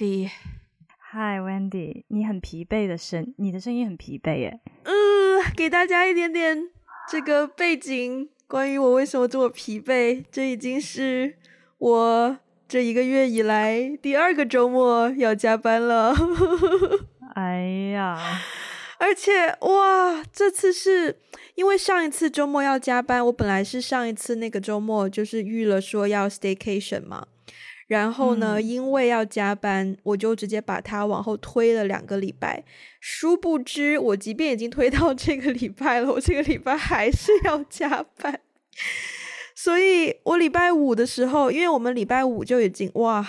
Effie。Hi，Wendy，你很疲惫的声，你的声音很疲惫耶。嗯，给大家一点点这个背景，关于我为什么这么疲惫。这已经是我这一个月以来第二个周末要加班了。哎呀，而且哇，这次是因为上一次周末要加班，我本来是上一次那个周末就是预了说要 staycation 嘛。然后呢，嗯、因为要加班，我就直接把它往后推了两个礼拜。殊不知，我即便已经推到这个礼拜了，我这个礼拜还是要加班。所以我礼拜五的时候，因为我们礼拜五就已经哇，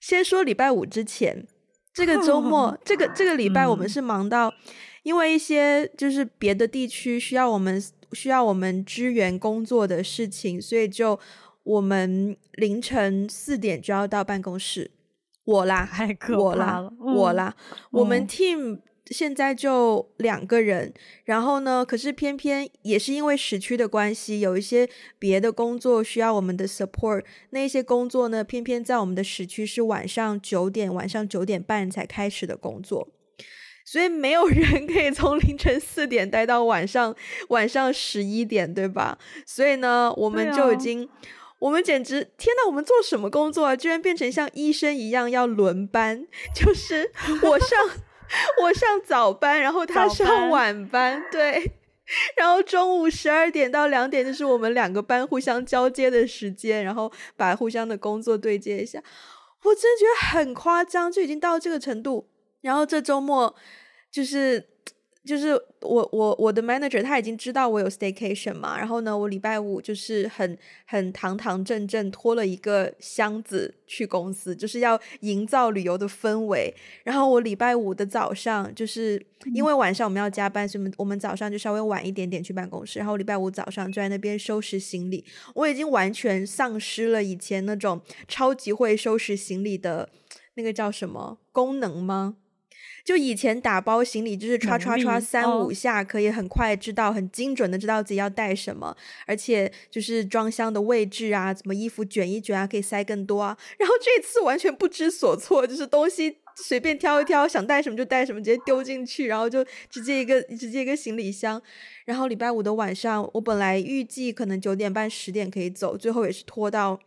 先说礼拜五之前，这个周末，这个这个礼拜我们是忙到，嗯、因为一些就是别的地区需要我们需要我们支援工作的事情，所以就。我们凌晨四点就要到办公室，我啦，太可怕了，我啦，嗯、我啦。我们 team 现在就两个人，嗯、然后呢，可是偏偏也是因为时区的关系，有一些别的工作需要我们的 support，那些工作呢，偏偏在我们的时区是晚上九点、晚上九点半才开始的工作，所以没有人可以从凌晨四点待到晚上晚上十一点，对吧？所以呢，我们就已经。我们简直天哪！我们做什么工作啊？居然变成像医生一样要轮班，就是我上 我上早班，然后他上晚班，班对，然后中午十二点到两点就是我们两个班互相交接的时间，然后把互相的工作对接一下。我真的觉得很夸张，就已经到这个程度。然后这周末就是。就是我我我的 manager 他已经知道我有 staycation 嘛，然后呢，我礼拜五就是很很堂堂正正拖了一个箱子去公司，就是要营造旅游的氛围。然后我礼拜五的早上，就是因为晚上我们要加班，所以我们早上就稍微晚一点点去办公室。然后礼拜五早上就在那边收拾行李，我已经完全丧失了以前那种超级会收拾行李的那个叫什么功能吗？就以前打包行李就是刷刷刷三五下，可以很快知道、很精准的知道自己要带什么，而且就是装箱的位置啊，怎么衣服卷一卷啊，可以塞更多啊。然后这次完全不知所措，就是东西随便挑一挑，想带什么就带什么，直接丢进去，然后就直接一个直接一个行李箱。然后礼拜五的晚上，我本来预计可能九点半十点可以走，最后也是拖到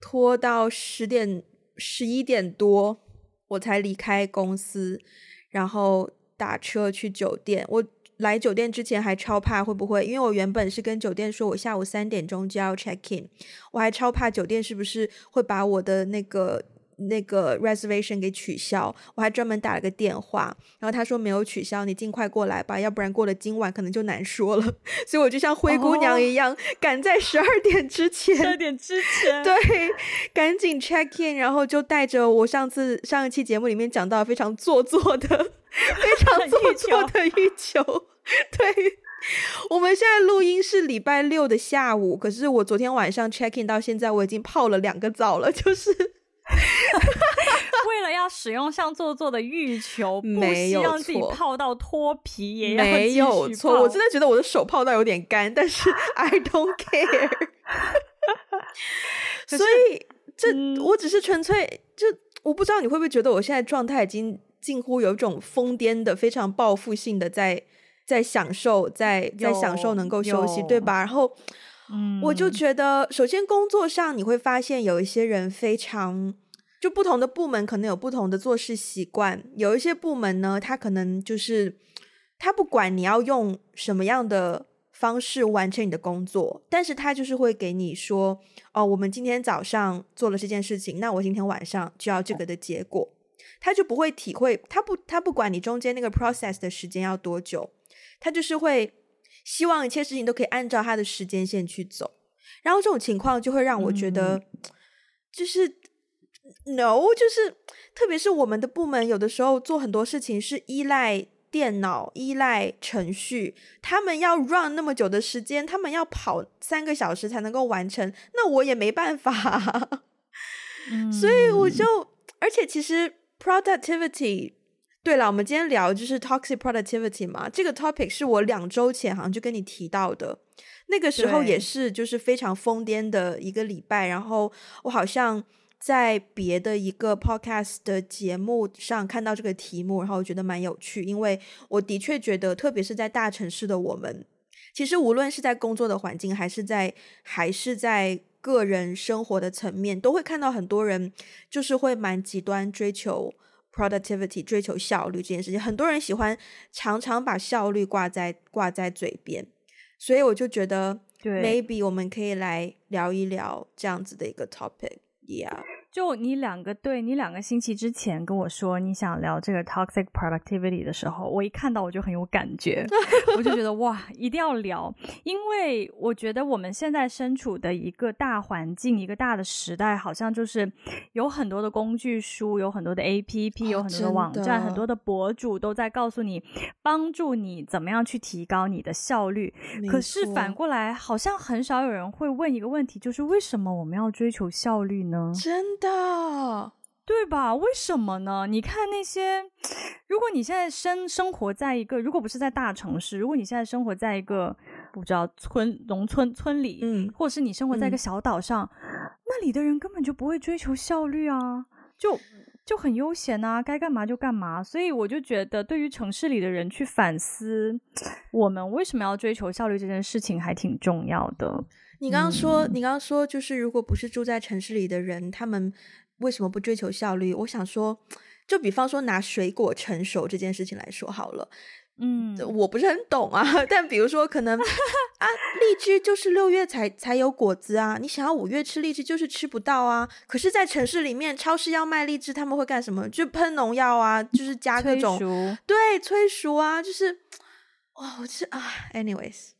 拖到十点十一点多。我才离开公司，然后打车去酒店。我来酒店之前还超怕会不会，因为我原本是跟酒店说我下午三点钟就要 check in，我还超怕酒店是不是会把我的那个。那个 reservation 给取消，我还专门打了个电话，然后他说没有取消，你尽快过来吧，要不然过了今晚可能就难说了。所以我就像灰姑娘一样，赶、oh. 在十二点之前，十二点之前，对，赶紧 check in，然后就带着我上次上一期节目里面讲到非常做作的、非 常做作的欲求。对，我们现在录音是礼拜六的下午，可是我昨天晚上 check in 到现在，我已经泡了两个澡了，就是。为了要使用像做作的欲求，没有错，让自己泡到脱皮也要没有错。我真的觉得我的手泡到有点干，但是 I don't care。所以这、嗯、我只是纯粹就我不知道你会不会觉得我现在状态已经近乎有一种疯癫的、非常报复性的在在享受，在在享受能够休息，对吧？然后。我就觉得，首先工作上你会发现有一些人非常，就不同的部门可能有不同的做事习惯。有一些部门呢，他可能就是他不管你要用什么样的方式完成你的工作，但是他就是会给你说，哦，我们今天早上做了这件事情，那我今天晚上就要这个的结果。他就不会体会，他不他不管你中间那个 process 的时间要多久，他就是会。希望一切事情都可以按照他的时间线去走，然后这种情况就会让我觉得，就是、嗯、no，就是特别是我们的部门有的时候做很多事情是依赖电脑、依赖程序，他们要 run 那么久的时间，他们要跑三个小时才能够完成，那我也没办法，嗯、所以我就，而且其实 productivity。对了，我们今天聊就是 toxic productivity 嘛，这个 topic 是我两周前好像就跟你提到的，那个时候也是就是非常疯癫的一个礼拜，然后我好像在别的一个 podcast 的节目上看到这个题目，然后我觉得蛮有趣，因为我的确觉得，特别是在大城市的我们，其实无论是在工作的环境，还是在还是在个人生活的层面，都会看到很多人就是会蛮极端追求 productivity，追求效率这件事情。很多人喜欢常常把效率挂在挂在嘴边，所以我就觉得。，maybe 我们可以来聊一聊这样子的一个 topic，yeah。就你两个，对，你两个星期之前跟我说你想聊这个 toxic productivity 的时候，我一看到我就很有感觉，我就觉得哇，一定要聊，因为我觉得我们现在身处的一个大环境，一个大的时代，好像就是有很多的工具书，有很多的 APP，有很多的网站，很多的博主都在告诉你，帮助你怎么样去提高你的效率。可是反过来，好像很少有人会问一个问题，就是为什么我们要追求效率呢？真的。啊，对吧？为什么呢？你看那些，如果你现在生生活在一个，如果不是在大城市，如果你现在生活在一个不知道村农村村里，嗯，或者是你生活在一个小岛上，嗯，那里的人根本就不会追求效率啊，就就很悠闲啊，该干嘛就干嘛。所以我就觉得，对于城市里的人去反思，我们为什么要追求效率这件事情，还挺重要的。你刚刚说，嗯、你刚刚说，就是如果不是住在城市里的人，他们为什么不追求效率？我想说，就比方说拿水果成熟这件事情来说好了，嗯，我不是很懂啊。但比如说，可能 啊，荔枝就是六月才才有果子啊，你想要五月吃荔枝就是吃不到啊。可是，在城市里面，超市要卖荔枝，他们会干什么？就喷农药啊，就是加各种催，对，催熟啊，就是哇，我是啊，anyways。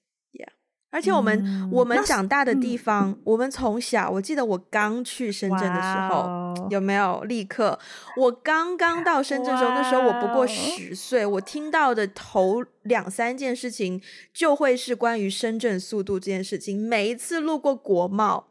而且我们、嗯、我们长大的地方，嗯、我们从小，我记得我刚去深圳的时候，有没有立刻？我刚刚到深圳的时候，那时候我不过十岁，我听到的头两三件事情就会是关于深圳速度这件事情。每一次路过国贸，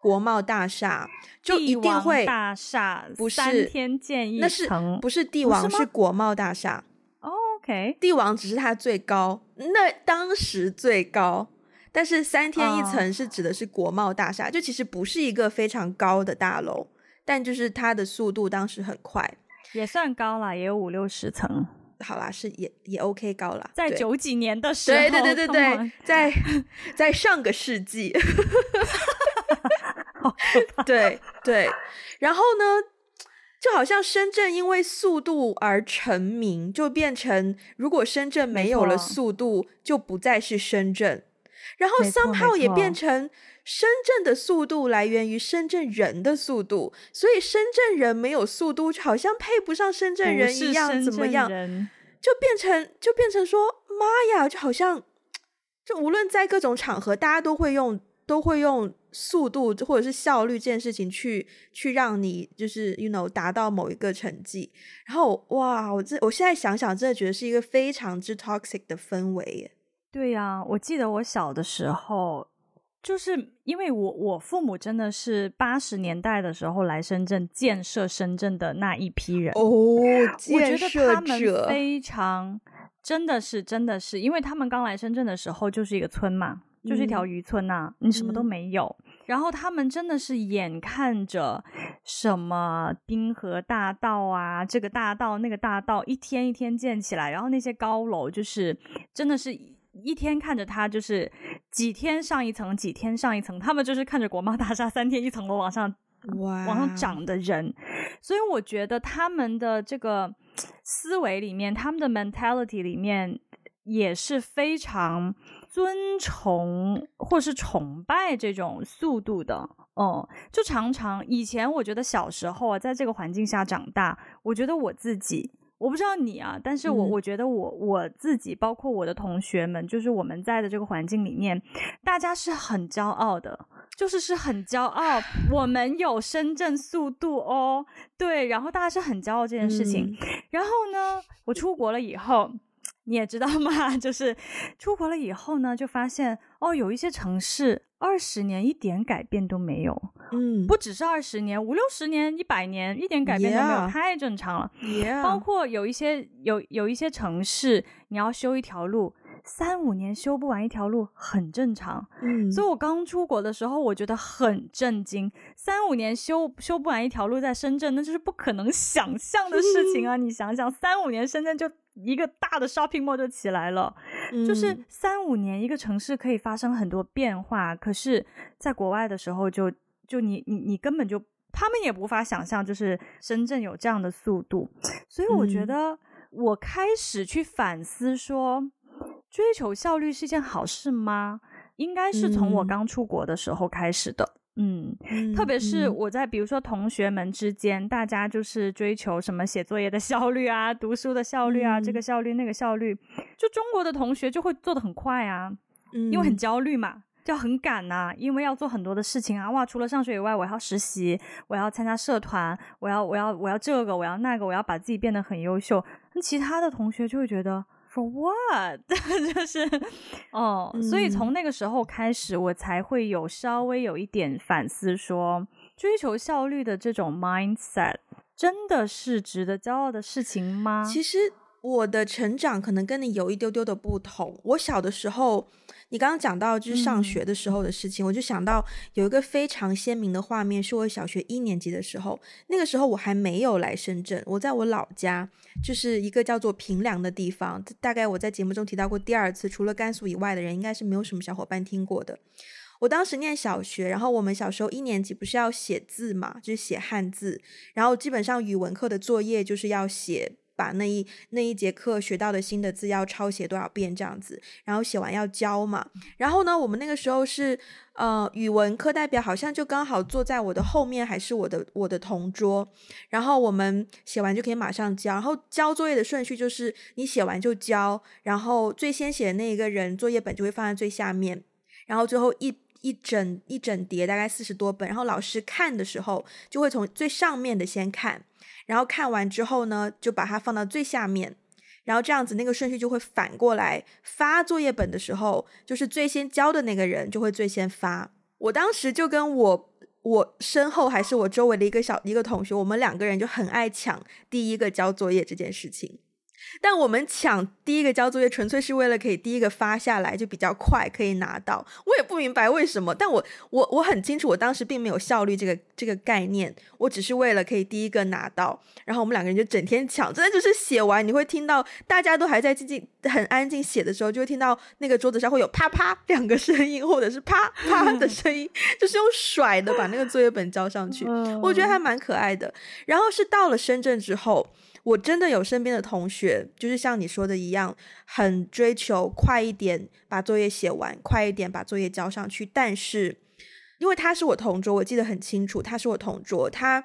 国贸大厦就一定会大厦，不是三天建那是不是帝王？是，是国贸大厦。Oh, OK，帝王只是它最高，那当时最高。但是三天一层是指的是国贸大厦，uh, 就其实不是一个非常高的大楼，但就是它的速度当时很快，也算高了，也有五六十层。好啦，是也也 OK 高了，在九几年的时候，对对对对对，在 在上个世纪，对对。然后呢，就好像深圳因为速度而成名，就变成如果深圳没有了速度，就不再是深圳。然后 somehow 也变成深圳的速度来源于深圳人的速度，所以深圳人没有速度，就好像配不上深圳人一样，怎么样？就变成就变成说，妈呀，就好像就无论在各种场合，大家都会用都会用速度或者是效率这件事情去去让你就是 you know 达到某一个成绩。然后哇，我这我现在想想，真的觉得是一个非常之 toxic 的氛围耶。对呀，我记得我小的时候，就是因为我我父母真的是八十年代的时候来深圳建设深圳的那一批人哦，我觉得他们非常真的是真的是，因为他们刚来深圳的时候就是一个村嘛，就是一条渔村呐、你什么都没有，嗯、然后他们真的是眼看着什么滨河大道啊，这个大道那个大道一天一天建起来，然后那些高楼就是真的是。一天看着他，就是几天上一层，几天上一层。他们就是看着国贸大厦三天一层楼往上，Wow. 往上涨的人。所以我觉得他们的这个思维里面，他们的 mentality 里面也是非常尊崇或是崇拜这种速度的。哦、嗯，就常常以前我觉得小时候啊，在这个环境下长大，我觉得我自己。我不知道你啊，但是我我觉得我我自己，包括我的同学们，就是我们在的这个环境里面，大家是很骄傲的，就是是很骄傲，我们有深圳速度哦，对，然后大家是很骄傲这件事情。嗯、然后呢，我出国了以后，你也知道嘛？就是出国了以后呢，就发现哦，有一些城市。二十年一点改变都没有，嗯，不只是二十年，五六十年、一百年一点改变都没有，Yeah. 太正常了。包括有一些有有一些城市，你要修一条路，三五年修不完一条路很正常。嗯，所以我刚出国的时候，我觉得很震惊，三五年修修不完一条路，在深圳那就是不可能想象的事情啊！嗯、你想想，三五年深圳就一个大的 shopping mall 就起来了，嗯、就是三五年一个城市可以发生很多变化。可是，在国外的时候就，就就你你你根本就他们也无法想象，就是深圳有这样的速度。所以我觉得。我开始去反思说，追求效率是一件好事吗？应该是从我刚出国的时候开始的。嗯，嗯，特别是我在比如说同学们之间，大家就是追求什么写作业的效率啊，读书的效率啊，这个效率那个效率，就中国的同学就会做得很快啊，因为很焦虑嘛。就很赶呐、啊，因为要做很多的事情啊！哇，除了上学以外，我要实习，我要参加社团，我要我要我要这个，我要那个，我要把自己变得很优秀。那其他的同学就会觉得，For what？就是哦，嗯、所以从那个时候开始，我才会有稍微有一点反思说，说追求效率的这种 mindset 真的是值得骄傲的事情吗？其实我的成长可能跟你有一丢丢的不同。我小的时候。你刚刚讲到就是上学的时候的事情，嗯、我就想到有一个非常鲜明的画面，是我小学一年级的时候。那个时候我还没有来深圳，我在我老家，就是一个叫做平凉的地方。大概我在节目中提到过第二次，除了甘肃以外的人，应该是没有什么小伙伴听过的。我当时念小学，然后我们小时候一年级不是要写字嘛，就是写汉字，然后基本上语文课的作业就是要写。把那一那一节课学到的新的字要抄写多少遍这样子，然后写完要交嘛。然后呢，我们那个时候是呃语文课代表好像就刚好坐在我的后面，还是我的我的同桌。然后我们写完就可以马上交。然后交作业的顺序就是你写完就交，然后最先写的那一个人作业本就会放在最下面，然后最后一一整一整叠大概四十多本，然后老师看的时候就会从最上面的先看。然后看完之后呢，就把它放到最下面，然后这样子那个顺序就会反过来。发作业本的时候，就是最先交的那个人就会最先发。我当时就跟我我身后还是我周围的一个小一个同学，我们两个人就很爱抢第一个交作业这件事情。但我们抢第一个交作业，纯粹是为了可以第一个发下来，就比较快可以拿到。我也不明白为什么，但我我我很清楚，我当时并没有效率这个这个概念，我只是为了可以第一个拿到。然后我们两个人就整天抢，真的就是写完，你会听到大家都还在静静很安静写的时候，就会听到那个桌子上会有啪啪两个声音，或者是啪啪的声音，就是用甩的把那个作业本交上去。我觉得还蛮可爱的。然后是到了深圳之后。我真的有身边的同学，就是像你说的一样，很追求快一点把作业写完，快一点把作业交上去。但是，因为他是我同桌，我记得很清楚，他是我同桌，他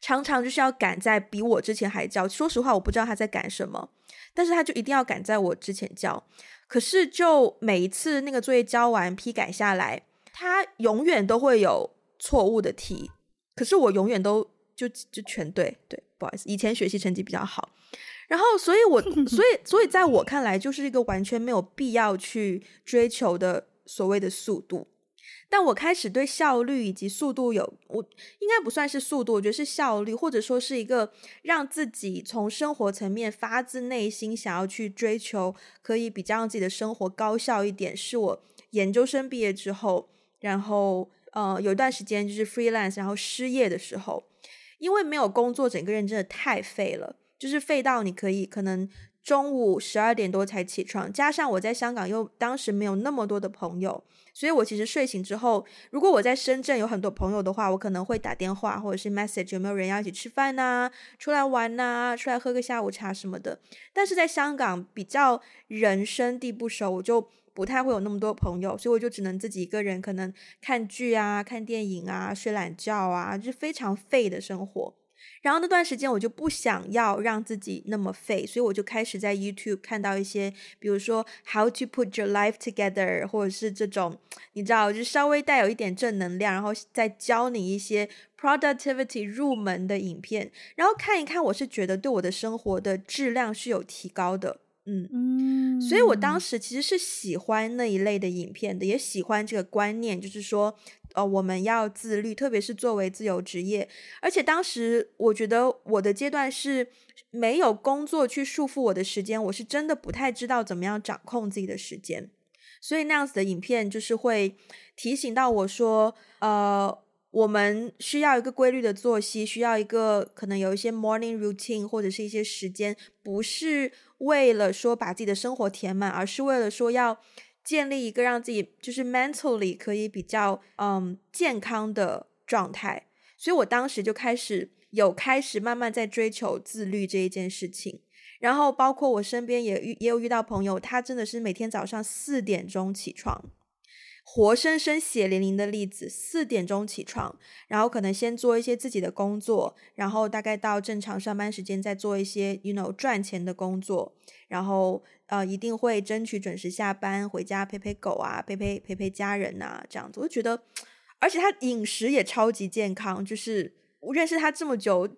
常常就是要赶在比我之前还交。说实话，我不知道他在赶什么，但是他就一定要赶在我之前交。可是，就每一次那个作业交完批改下来，他永远都会有错误的题，可是我永远都就就全对，对。不好意思，以前学习成绩比较好，然后所以我，所以所以在我看来，就是一个完全没有必要去追求的所谓的速度。但我开始对效率以及速度有，我应该不算是速度，我觉得是效率，或者说是一个让自己从生活层面发自内心想要去追求，可以比较让自己的生活高效一点。是我研究生毕业之后，然后呃有一段时间就是 freelance，然后失业的时候。因为没有工作，整个人真的太废了，就是废到你可以可能中午十二点多才起床，加上我在香港又当时没有那么多的朋友，所以我其实睡醒之后，如果我在深圳有很多朋友的话，我可能会打电话或者是 message 有没有人要一起吃饭呐、出来玩呐、出来喝个下午茶什么的。但是在香港比较人生地不熟，我就。不太会有那么多朋友，所以我就只能自己一个人，可能看剧啊、看电影啊、睡懒觉啊，就是非常废的生活。然后那段时间我就不想要让自己那么废，所以我就开始在 YouTube 看到一些，比如说 How to put your life together，或者是这种你知道，就稍微带有一点正能量，然后再教你一些 productivity 入门的影片，然后看一看，我是觉得对我的生活的质量是有提高的。嗯嗯，所以我当时其实是喜欢那一类的影片的，也喜欢这个观念，就是说，呃，我们要自律，特别是作为自由职业。而且当时我觉得我的阶段是没有工作去束缚我的时间，我是真的不太知道怎么样掌控自己的时间。所以那样子的影片就是会提醒到我说，呃。我们需要一个规律的作息，需要一个可能有一些 morning routine 或者是一些时间，不是为了说把自己的生活填满，而是为了说要建立一个让自己就是 mentally 可以比较嗯健康的状态。所以我当时就开始有开始慢慢在追求自律这一件事情，然后包括我身边也遇也有遇到朋友，他真的是每天早上四点钟起床。活生生血淋淋的例子，四点钟起床，然后可能先做一些自己的工作，然后大概到正常上班时间再做一些，you know，赚钱的工作，然后呃一定会争取准时下班回家陪陪狗啊，陪陪陪陪家人啊，这样子，我觉得，而且他饮食也超级健康，就是我认识他这么久，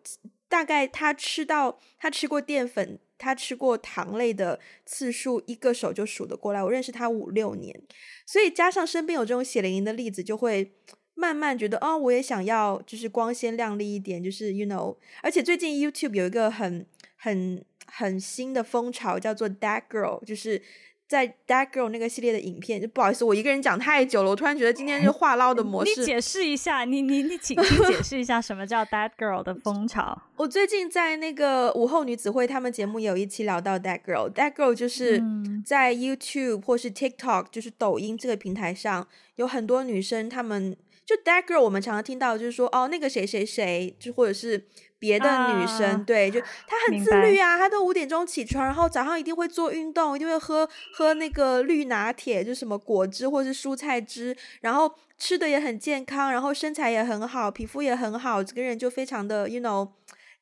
大概他吃到他吃过淀粉。他吃过糖类的次数，一个手就数得过来。我认识他五六年，所以加上身边有这种血淋淋的例子，就会慢慢觉得，哦，我也想要，就是光鲜亮丽一点，就是 you know。而且最近 YouTube 有一个很很很新的风潮，叫做 That Girl，就是。在 That Girl 那个系列的影片，就不好意思，我一个人讲太久了，我突然觉得今天是话唠的模式。你解释一下，你你你请你解释一下什么叫 That Girl 的风潮？我最近在那个午后女子会他们节目有一期聊到 That Girl，That Girl, That Girl 就是在 YouTube 或是 TikTok，就是抖音这个平台上，有很多女生，她们就 That Girl，我们常常听到就是说，哦，那个谁谁谁，就或者是。别的女生、啊、对，就她很自律啊，她都五点钟起床，然后早上一定会做运动，一定会喝喝那个绿拿铁，就什么果汁或是蔬菜汁，然后吃的也很健康，然后身材也很好，皮肤也很好，整个人就非常的，you know，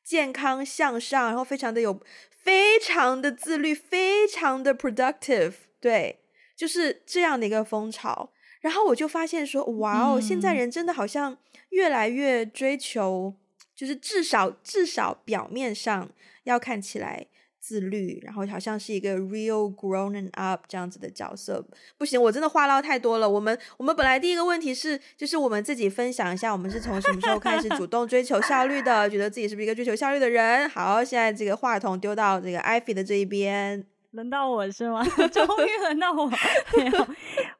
健康向上，然后非常的有，非常的自律，非常的 productive，对，就是这样的一个风潮。然后我就发现说，哇哦，嗯、现在人真的好像越来越追求。就是至少至少表面上要看起来自律，然后好像是一个 real grown up 这样子的角色。不行，我真的话唠太多了。我们我们本来第一个问题是，就是我们自己分享一下，我们是从什么时候开始主动追求效率的？觉得自己是不是一个追求效率的人？好，现在这个话筒丢到这个 Ivy 的这一边。轮到我是吗？终于轮到我。没有，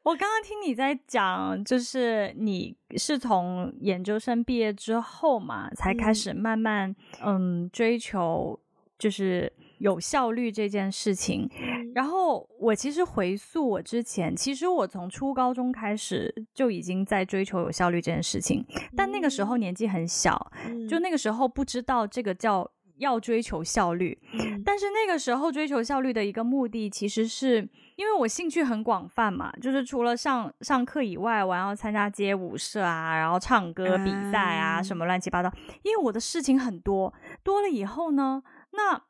我刚刚听你在讲，就是你是从研究生毕业之后嘛，才开始慢慢嗯，嗯追求就是有效率这件事情。嗯、然后我其实回溯我之前，其实我从初高中开始就已经在追求有效率这件事情，但那个时候年纪很小，嗯、就那个时候不知道这个叫。要追求效率，但是那个时候追求效率的一个目的，其实是因为我兴趣很广泛嘛，就是除了上上课以外，我要参加街舞社啊，然后唱歌比赛啊，什么乱七八糟。因为我的事情很多，多了以后呢，那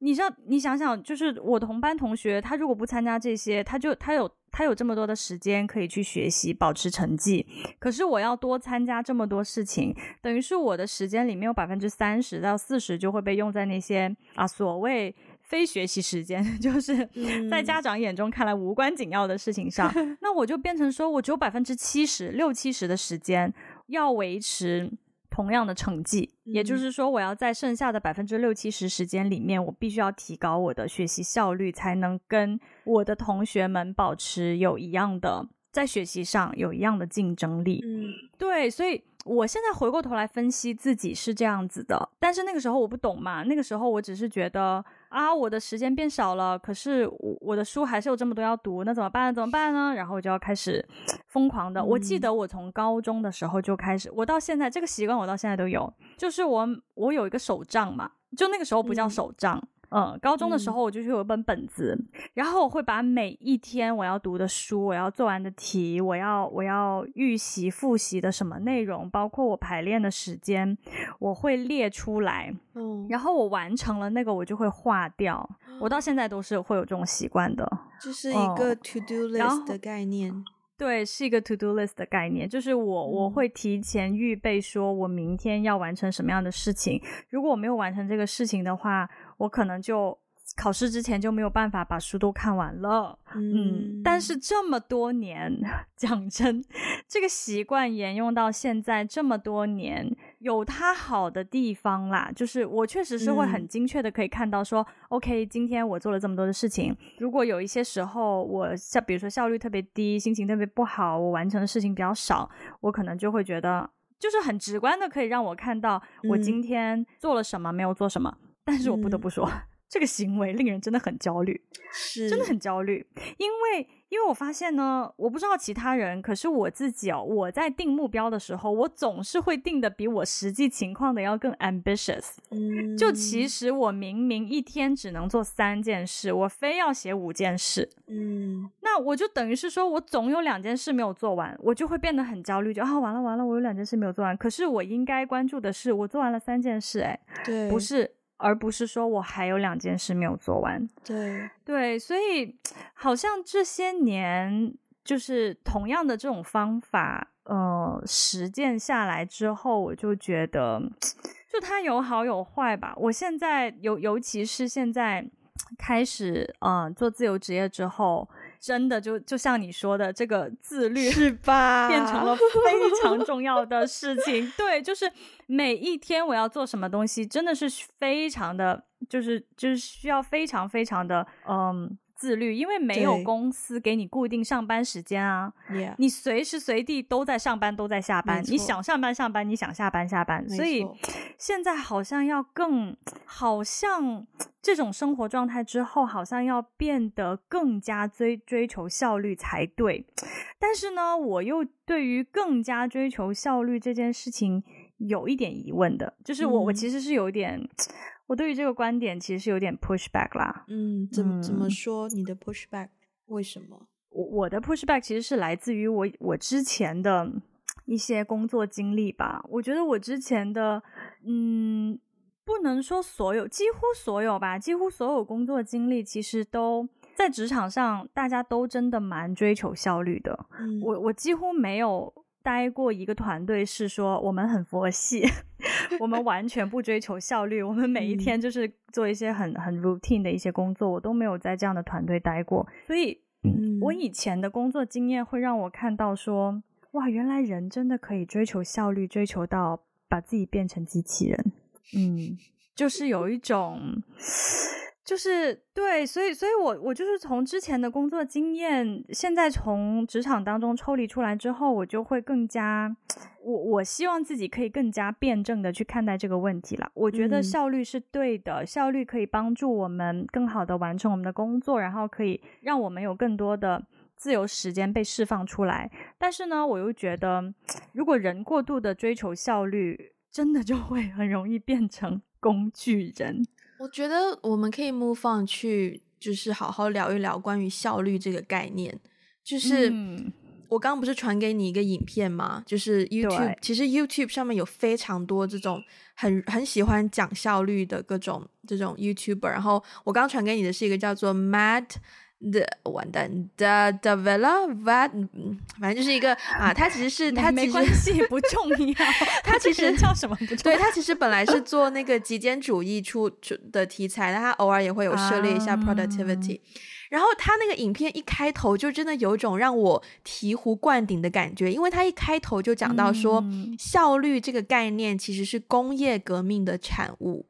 你知道，你想想，就是我同班同学，他如果不参加这些，他就他有。他有这么多的时间可以去学习，保持成绩。可是我要多参加这么多事情，等于是我的时间里面有百分之三十到四十就会被用在那些啊所谓非学习时间，就是在家长眼中看来无关紧要的事情上。嗯、那我就变成说，我只有百分之七十六七十的时间要维持。同样的成绩，也就是说，我要在剩下的百分之六七十时间里面，我必须要提高我的学习效率，才能跟我的同学们保持有一样的，在学习上有一样的竞争力。嗯，对，所以。我现在回过头来分析自己是这样子的，但是那个时候我不懂嘛，那个时候我只是觉得啊，我的时间变少了，可是我我的书还是有这么多要读，那怎么办？怎么办呢？然后我就要开始疯狂的。我记得我从高中的时候就开始，我到现在这个习惯我到现在都有，就是我我有一个手账嘛，就那个时候不叫手账。嗯嗯，高中的时候我就是有一本本子，嗯、然后我会把每一天我要读的书、我要做完的题、我要我要预习复习的什么内容，包括我排练的时间，我会列出来。嗯，然后我完成了那个，我就会划掉。嗯、我到现在都是会有这种习惯的，这是一个 to do list 的概念。对，是一个 to do list 的概念，就是我、嗯、我会提前预备，说我明天要完成什么样的事情。如果我没有完成这个事情的话，我可能就考试之前就没有办法把书都看完了，嗯，嗯，但是这么多年，讲真，这个习惯沿用到现在这么多年，有它好的地方啦，就是我确实是会很精确的可以看到说，嗯、OK，今天我做了这么多的事情，如果有一些时候我像比如说效率特别低，心情特别不好，我完成的事情比较少，我可能就会觉得，就是很直观的可以让我看到我今天做了什么，没有做什么，嗯、但是我不得不说。嗯这个行为令人真的很焦虑，是真的很焦虑，因为因为我发现呢，我不知道其他人，可是我自己哦，我在定目标的时候，我总是会定的比我实际情况的要更 ambitious。嗯，就其实我明明一天只能做三件事，我非要写五件事。嗯，那我就等于是说我总有两件事没有做完，我就会变得很焦虑，就啊完了完了，我有两件事没有做完。可是我应该关注的是，我做完了三件事，哎，对，不是。而不是说我还有两件事没有做完。对对，所以 好像这些年就是同样的这种方法，呃，实践下来之后，我就觉得，就它有好有坏吧。我现在尤尤其是现在 开始，嗯、呃，做自由职业之后。真的就就像你说的，这个自律是吧，变成了非常 重要的事情。对，就是每一天我要做什么东西，真的是非常的，就是就是需要非常非常的嗯。自律，因为没有公司给你固定上班时间啊.你随时随地都在上班，都在下班。你想上班上班，你想下班下班。所以 现在好像要更，好像 这种生活状态之后，好像要变得更加追追求效率才对。但是呢，我又对于更加追求效率这件事情有一点疑问的，就是我、嗯、我其实是有一点。我对于这个观点其实是有点 pushback 啦。嗯，怎么怎么说？你的 pushback 为什么？我我的 pushback 其实是来自于我我之前的一些工作经历吧。我觉得我之前的，嗯，不能说所有，几乎所有吧，几乎所有工作经历其实都在职场上，大家都真的蛮追求效率的。嗯，我我几乎没有。待过一个团队是说我们很佛系，我们完全不追求效率，我们每一天就是做一些很很 routine 的一些工作，我都没有在这样的团队待过，所以，我。以前的工作经验会让我看到说，哇，原来人真的可以追求效率，追求到把自己变成机器人，嗯，就是有一种。就是对，所以，所以我我就是从之前的工作经验，现在从职场当中抽离出来之后，我就会更加，我我希望自己可以更加辩证的去看待这个问题了。我觉得效率是对的，嗯，效率可以帮助我们更好的完成我们的工作，然后可以让我们有更多的自由时间被释放出来。但是呢，我又觉得，如果人过度的追求效率，真的就会很容易变成工具人。我觉得我们可以 move on 去，就是好好聊一聊关于效率这个概念。就是、嗯、我刚刚不是传给你一个影片吗？就是 YouTube，其实 YouTube 上面有非常多这种很很喜欢讲效率的各种这种 YouTuber。然后我刚刚传给你的是一个叫做 Matt。的完蛋的的 Vela Vat，反正就是一个啊，他其实是他其实没关系不重要，他其实叫什么不 重要？对，他其实本来是 做那个极简主义出出的题材，但他偶尔也会有涉猎一下 productivity。Um, 然后他那个影片一开头就真的有一种让我醍醐灌顶的感觉，因为他一开头就讲到说，嗯、效率这个概念其实是工业革命的产物，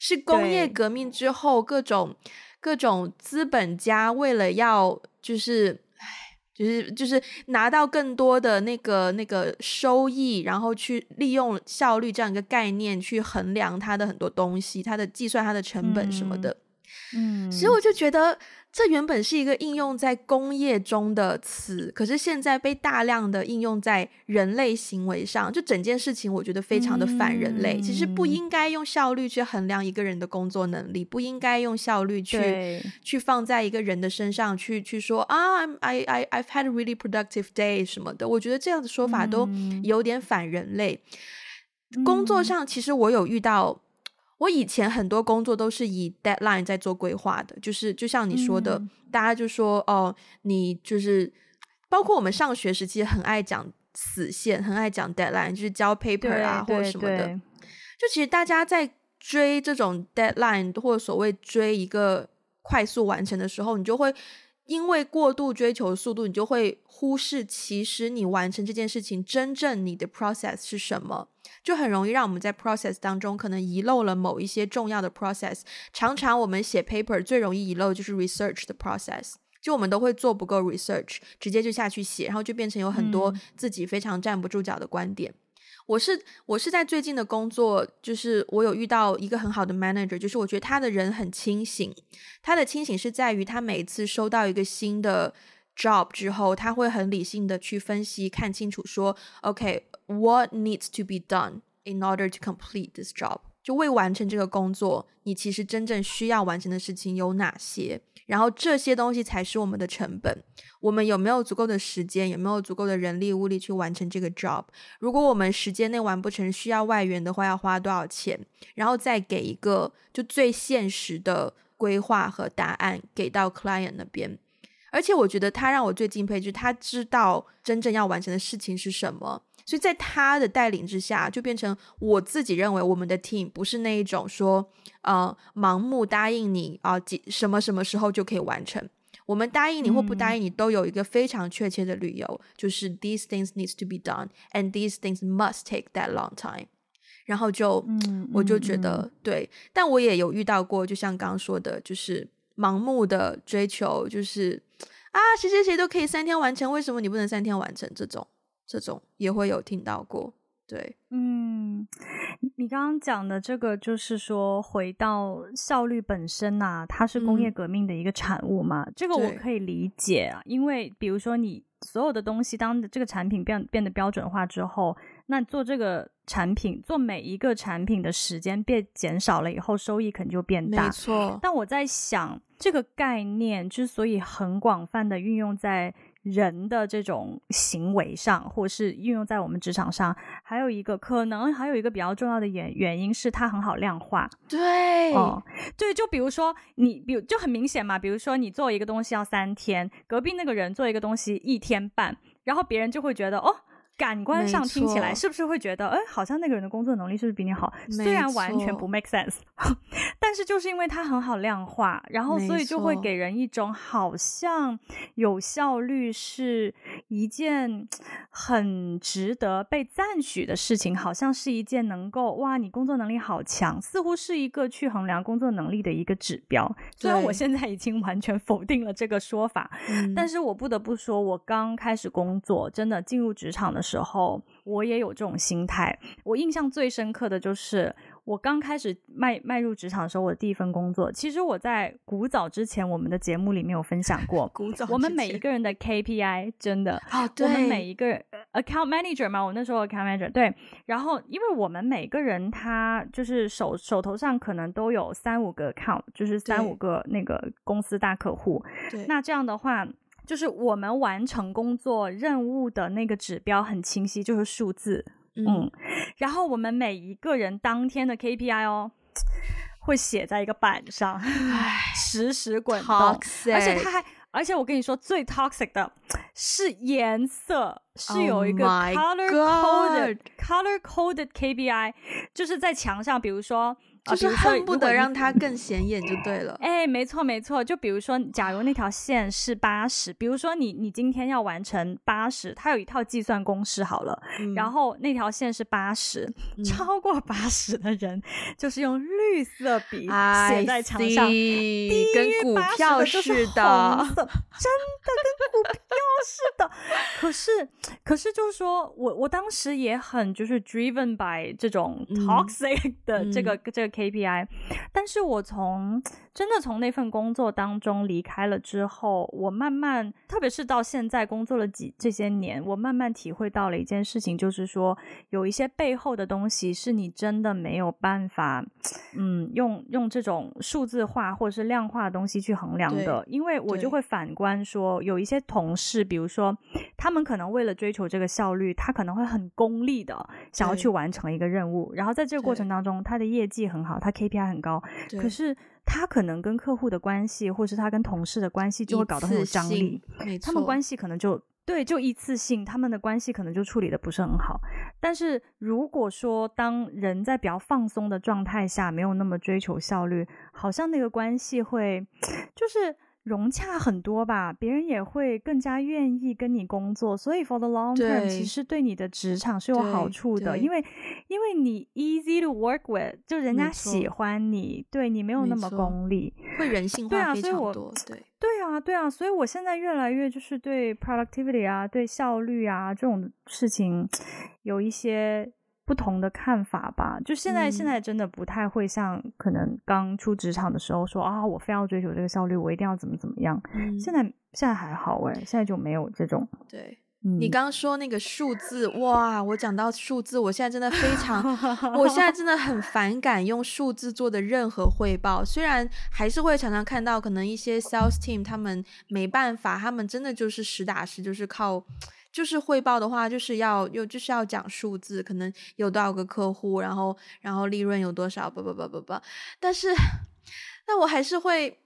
是工业革命之后各种。各种资本家为了要就是，唉，就是就是拿到更多的那个那个收益，然后去利用效率这样一个概念去衡量它的很多东西，它的计算它的成本什么的，嗯，所以我就觉得。这原本是一个应用在工业中的词，可是现在被大量的应用在人类行为上，就整件事情我觉得非常的反人类。嗯、其实不应该用效率去衡量一个人的工作能力，不应该用效率去去放在一个人的身上去去说啊，I I I've had a really productive day 什么的。我觉得这样的说法都有点反人类。嗯、工作上其实我有遇到。我以前很多工作都是以 deadline 在做规划的，就是就像你说的，嗯、大家就说哦，你就是包括我们上学时期很爱讲死线，很爱讲 deadline，就是交 paper 啊或者什么的。就其实大家在追这种 deadline 或者所谓追一个快速完成的时候，你就会因为过度追求速度，你就会忽视其实你完成这件事情真正你的 process 是什么，就很容易让我们在 process 当中可能遗漏了某一些重要的 process。常常我们写 paper 最容易遗漏就是 research 的 process，就我们都会做不够 research，直接就下去写，然后就变成有很多自己非常站不住脚的观点。嗯我是我是在最近的工作，就是我有遇到一个很好的 manager，就是我觉得他的人很清醒。他的清醒是在于他每次收到一个新的 job 之后，他会很理性的去分析，看清楚说，OK，what needs to be done in order to complete this job？就为完成这个工作，你其实真正需要完成的事情有哪些？然后这些东西才是我们的成本。我们有没有足够的时间？有没有足够的人力物力去完成这个 job？如果我们时间内完不成，需要外援的话，要花多少钱？然后再给一个就最现实的规划和答案给到 client 那边。而且我觉得他让我最敬佩，就是他知道真正要完成的事情是什么。所以在他的带领之下，就变成我自己认为我们的 team 不是那一种说，呃，盲目答应你啊，几、呃、什么什么时候就可以完成。我们答应你或不答应你，都有一个非常确切的理由，嗯、就是 these things needs to be done and these things must take that long time。然后就，嗯、我就觉得、嗯、对，但我也有遇到过，就像刚刚说的，就是盲目的追求，就是啊，谁谁谁都可以三天完成，为什么你不能三天完成？这种。这种也会有听到过，对，嗯，你刚刚讲的这个就是说，回到效率本身呐、啊，它是工业革命的一个产物嘛，嗯、这个我可以理解啊，因为比如说你所有的东西，当这个产品变变得标准化之后，那做这个产品，做每一个产品的时间变减少了以后，收益肯定就变大，没错。但我在想，这个概念之所以很广泛的运用在人的这种行为上，或是运用在我们职场上，还有一个可能，还有一个比较重要的原原因是它很好量化。对，哦，对，就比如说你，比如就很明显嘛，比如说你做一个东西要三天，隔壁那个人做一个东西一天半，然后别人就会觉得哦。感官上听起来是不是会觉得，哎，好像那个人的工作能力是不是比你好？虽然完全不 make sense，但是就是因为它很好量化，然后所以就会给人一种好像有效率是一件很值得被赞许的事情，好像是一件能够哇，你工作能力好强，似乎是一个去衡量工作能力的一个指标。虽然我现在已经完全否定了这个说法，但是我不得不说，我刚开始工作，真的进入职场的时候，我也有这种心态。我印象最深刻的就是我刚开始迈迈入职场的时候，我的第一份工作。其实我在古早之前，我们的节目里面有分享过。古早，我们每一个人的 KPI 真的，哦，对，我们每一个人 account manager 嘛，我那时候 account manager 对。然后，因为我们每个人他就是手手头上可能都有三五个 account，就是三五个那个公司大客户。对，那这样的话。就是我们完成工作任务的那个指标很清晰，就是数字，嗯，嗯，然后我们每一个人当天的 KPI 哦，会写在一个板上，唉，实时滚动，Toxic. 而且它还，而且我跟你说最 toxic 的是颜色，是有一个 color coded color coded KPI，就是在墙上，比如说。就是恨不得让它更显眼就对了。哎，没错没错。就比如说，假如那条线是八十，比如说你你今天要完成八十，它有一套计算公式好了。嗯、然后那条线是八十、嗯，超过八十的人就是用绿色笔写在墙上，低于八十的就是红色，真的跟股票似的。可是可是就是说我我当时也很就是 driven by 这种 toxic 的这个、嗯、这个。KPI，但是我从真的从那份工作当中离开了之后，我慢慢，特别是到现在工作了几这些年，我慢慢体会到了一件事情，就是说有一些背后的东西是你真的没有办法，嗯，用用这种数字化或者是量化的东西去衡量的。因为我就会反观说，有一些同事，比如说他们可能为了追求这个效率，他可能会很功利的想要去完成一个任务，然后在这个过程当中，他的业绩很。好，他 KPI 很高，可是他可能跟客户的关系，或是他跟同事的关系，就会搞得很有张力。他们关系可能就对，就一次性，他们的关系可能就处理的不是很好。但是如果说当人在比较放松的状态下，没有那么追求效率，好像那个关系会就是。融洽很多吧，别人也会更加愿意跟你工作，所以 for the long term 其实对你的职场是有好处的，因为因为你 easy to work with，就人家喜欢你，对你没有那么功利，会人性化非常多，对啊，所以我对对啊对啊，所以我现在越来越就是对 productivity 啊，对效率啊这种事情有一些。不同的看法吧，就现在现在真的不太会像可能刚出职场的时候说、嗯、啊，我非要追求这个效率，我一定要怎么怎么样。嗯、现在现在还好哎，现在就没有这种。对、嗯、你刚刚说那个数字，哇，我讲到数字，我现在真的非常，我现在真的很反感用数字做的任何汇报。虽然还是会常常看到，可能一些 sales team 他们没办法，他们真的就是实打实就是靠。就是汇报的话，就是要又就是要讲数字，可能有多少个客户，然后然后利润有多少，不不不不不。但是，那我还是会，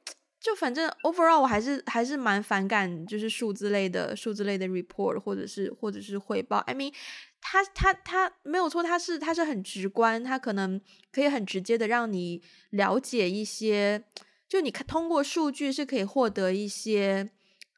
就反正 overall 我还是还是蛮反感，就是数字类的数字类的 report 或者是或者是汇报。I mean，它它它没有错，它是它是很直观，它可能可以很直接的让你了解一些，就你看通过数据是可以获得一些，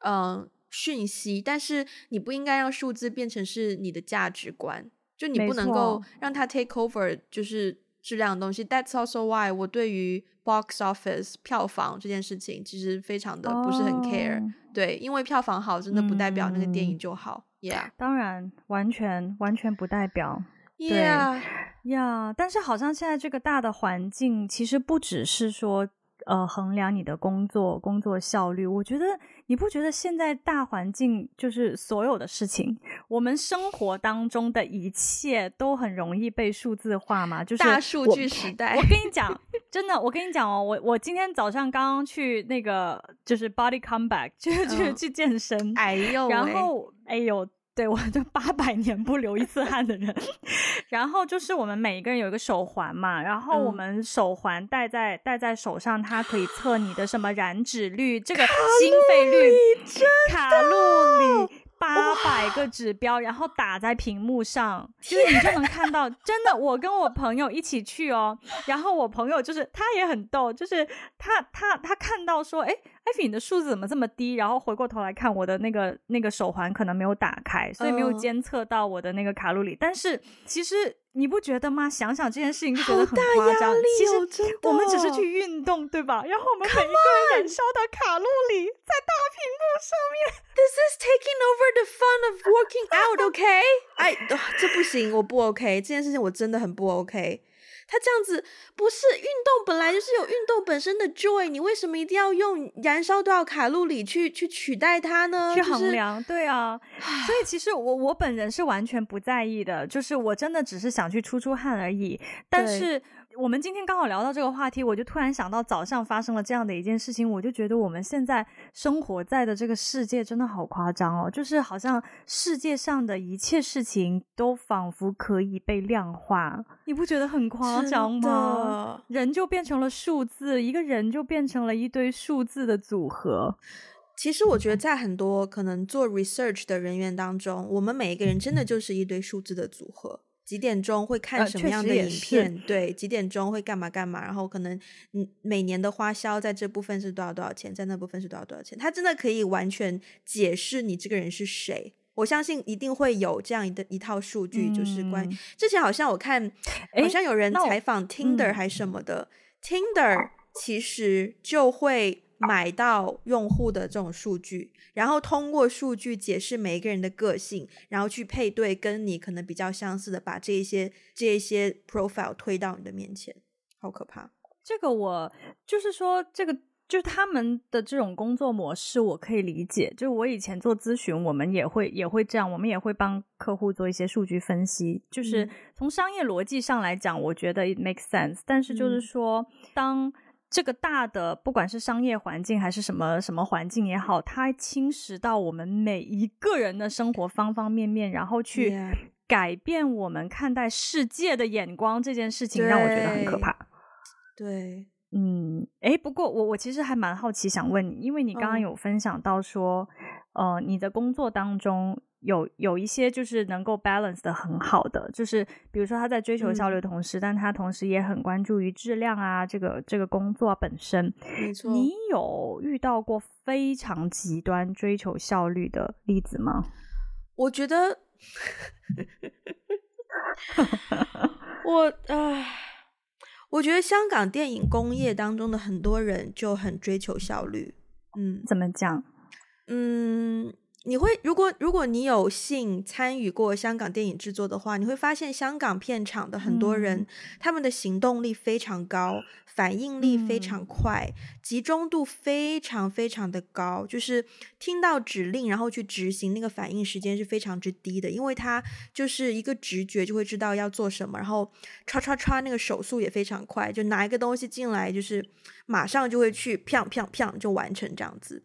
嗯、呃。讯息，但是你不应该让数字变成是你的价值观，就你不能够让它 take over，就是质量的东西。That's also why 我对于 box office 票房这件事情其实非常的不是很 care，哦。对，因为票房好，真的不代表那个电影就好。嗯、Yeah，当然，完全完全不代表。Yeah，呀，yeah, 但是好像现在这个大的环境，其实不只是说。呃，衡量你的工作工作效率，我觉得你不觉得现在大环境就是所有的事情，我们生活当中的一切都很容易被数字化吗？就是大数据时代。我跟你讲，真的，我跟你讲哦，我我今天早上刚刚去那个就是 body comeback，就是去去健身，哎呦，然后哎呦。对，我就八百年不流一次汗的人，然后就是我们每一个人有一个手环嘛，然后我们手环戴在戴在手上，它可以测你的什么燃脂率，这个心肺率、卡路里。八百个指标，然后打在屏幕上，就是你就能看到。真的，我跟我朋友一起去哦，然后我朋友就是他也很逗，就是他他他看到说，哎，艾菲你的数字怎么这么低？然后回过头来看我的那个那个手环可能没有打开，所以没有监测到我的那个卡路里。但是其实。你不觉得吗？想想这件事情就觉得很夸张。其实我们只是去运动，对吧？然后我们每一个人燃烧的卡路里在大屏幕上面。This is taking over the fun of working out, OK？哎，这不行，我不 OK。这件事情我真的很不 OK。他这样子不是运动，本来就是有运动本身的 joy，你为什么一定要用燃烧多少卡路里去去取代它呢？去衡量，就是、对啊。所以其实我我本人是完全不在意的，就是我真的只是想去出出汗而已。但是。我们今天刚好聊到这个话题，我就突然想到早上发生了这样的一件事情，我就觉得我们现在生活在的这个世界真的好夸张哦，就是好像世界上的一切事情都仿佛可以被量化，你不觉得很夸张吗？人就变成了数字，一个人就变成了一堆数字的组合。其实我觉得在很多可能做 research 的人员当中，我们每一个人真的就是一堆数字的组合。几点钟会看什么样的影片？呃、对，几点钟会干嘛干嘛？然后可能嗯，每年的花销在这部分是多少多少钱，在那部分是多少多少钱？他真的可以完全解释你这个人是谁。我相信一定会有这样的一套数据，就是关于、嗯、之前好像我看，好像有人采访 Tinder 还是什么的、嗯、，Tinder 其实就会。买到用户的这种数据，然后通过数据解释每一个人的个性，然后去配对跟你可能比较相似的，把这一些这一些 profile 推到你的面前，好可怕。这个我就是说，这个就是他们的这种工作模式，我可以理解。就是我以前做咨询，我们也会也会这样，我们也会帮客户做一些数据分析。就是从商业逻辑上来讲，我觉得 it makes sense。但是就是说，嗯、当这个大的，不管是商业环境还是什么什么环境也好，它侵蚀到我们每一个人的生活方方面面，然后去改变我们看待世界的眼光，这件事情让我觉得很可怕。对，嗯，诶，不过我我其实还蛮好奇，想问你，因为你刚刚有分享到说，呃，你的工作当中有有一些就是能够 balance 的很好的，就是比如说他在追求效率的同时，嗯、但他同时也很关注于质量啊，这个这个工作本身。没错。你有遇到过非常极端追求效率的例子吗？我觉得，我啊，我觉得香港电影工业当中的很多人就很追求效率。嗯，怎么讲？嗯，你会如果如果你有幸参与过香港电影制作的话，你会发现香港片场的很多人，嗯、他们的行动力非常高，反应力非常快，嗯、集中度非常非常的高，就是听到指令然后去执行，那个反应时间是非常之低的，因为他就是一个直觉就会知道要做什么，然后唰唰唰那个手速也非常快，就拿一个东西进来就是马上就会去砰砰砰就完成这样子。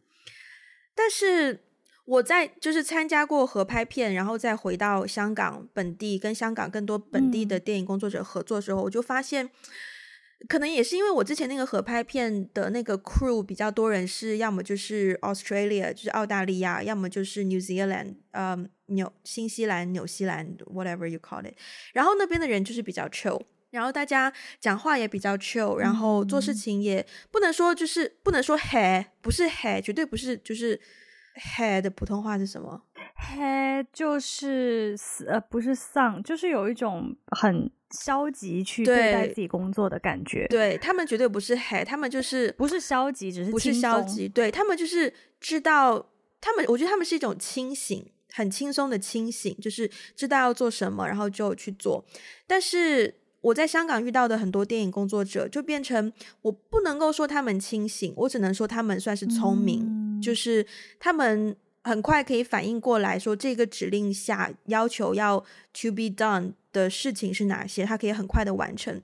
但是我在就是参加过合拍片，然后再回到香港本地，跟香港更多本地的电影工作者合作的时候，嗯、我就发现，可能也是因为我之前那个合拍片的那个 crew 比较多人是，要么就是 Australia，就是澳大利亚，要么就是 New Zealand，嗯，纽新西兰、纽西兰，whatever you call it。然后那边的人就是比较 chill，然后大家讲话也比较 chill，然后做事情也不能说就是不能说嘿，不是嘿，绝对不是就是。嘿的普通话是什么？？head 就是呃，不是丧，就是有一种很消极去对待自己工作的感觉。对，他们绝对不是 head，，他们就是不是消极，只是不是消极。对他们就是知道，他们我觉得他们是一种清醒，很轻松的清醒，就是知道要做什么，然后就去做。但是我在香港遇到的很多电影工作者，就变成我不能够说他们清醒，我只能说他们算是聪明。嗯就是他们很快可以反应过来，说这个指令下要求要 to be done 的事情是哪些，他可以很快的完成。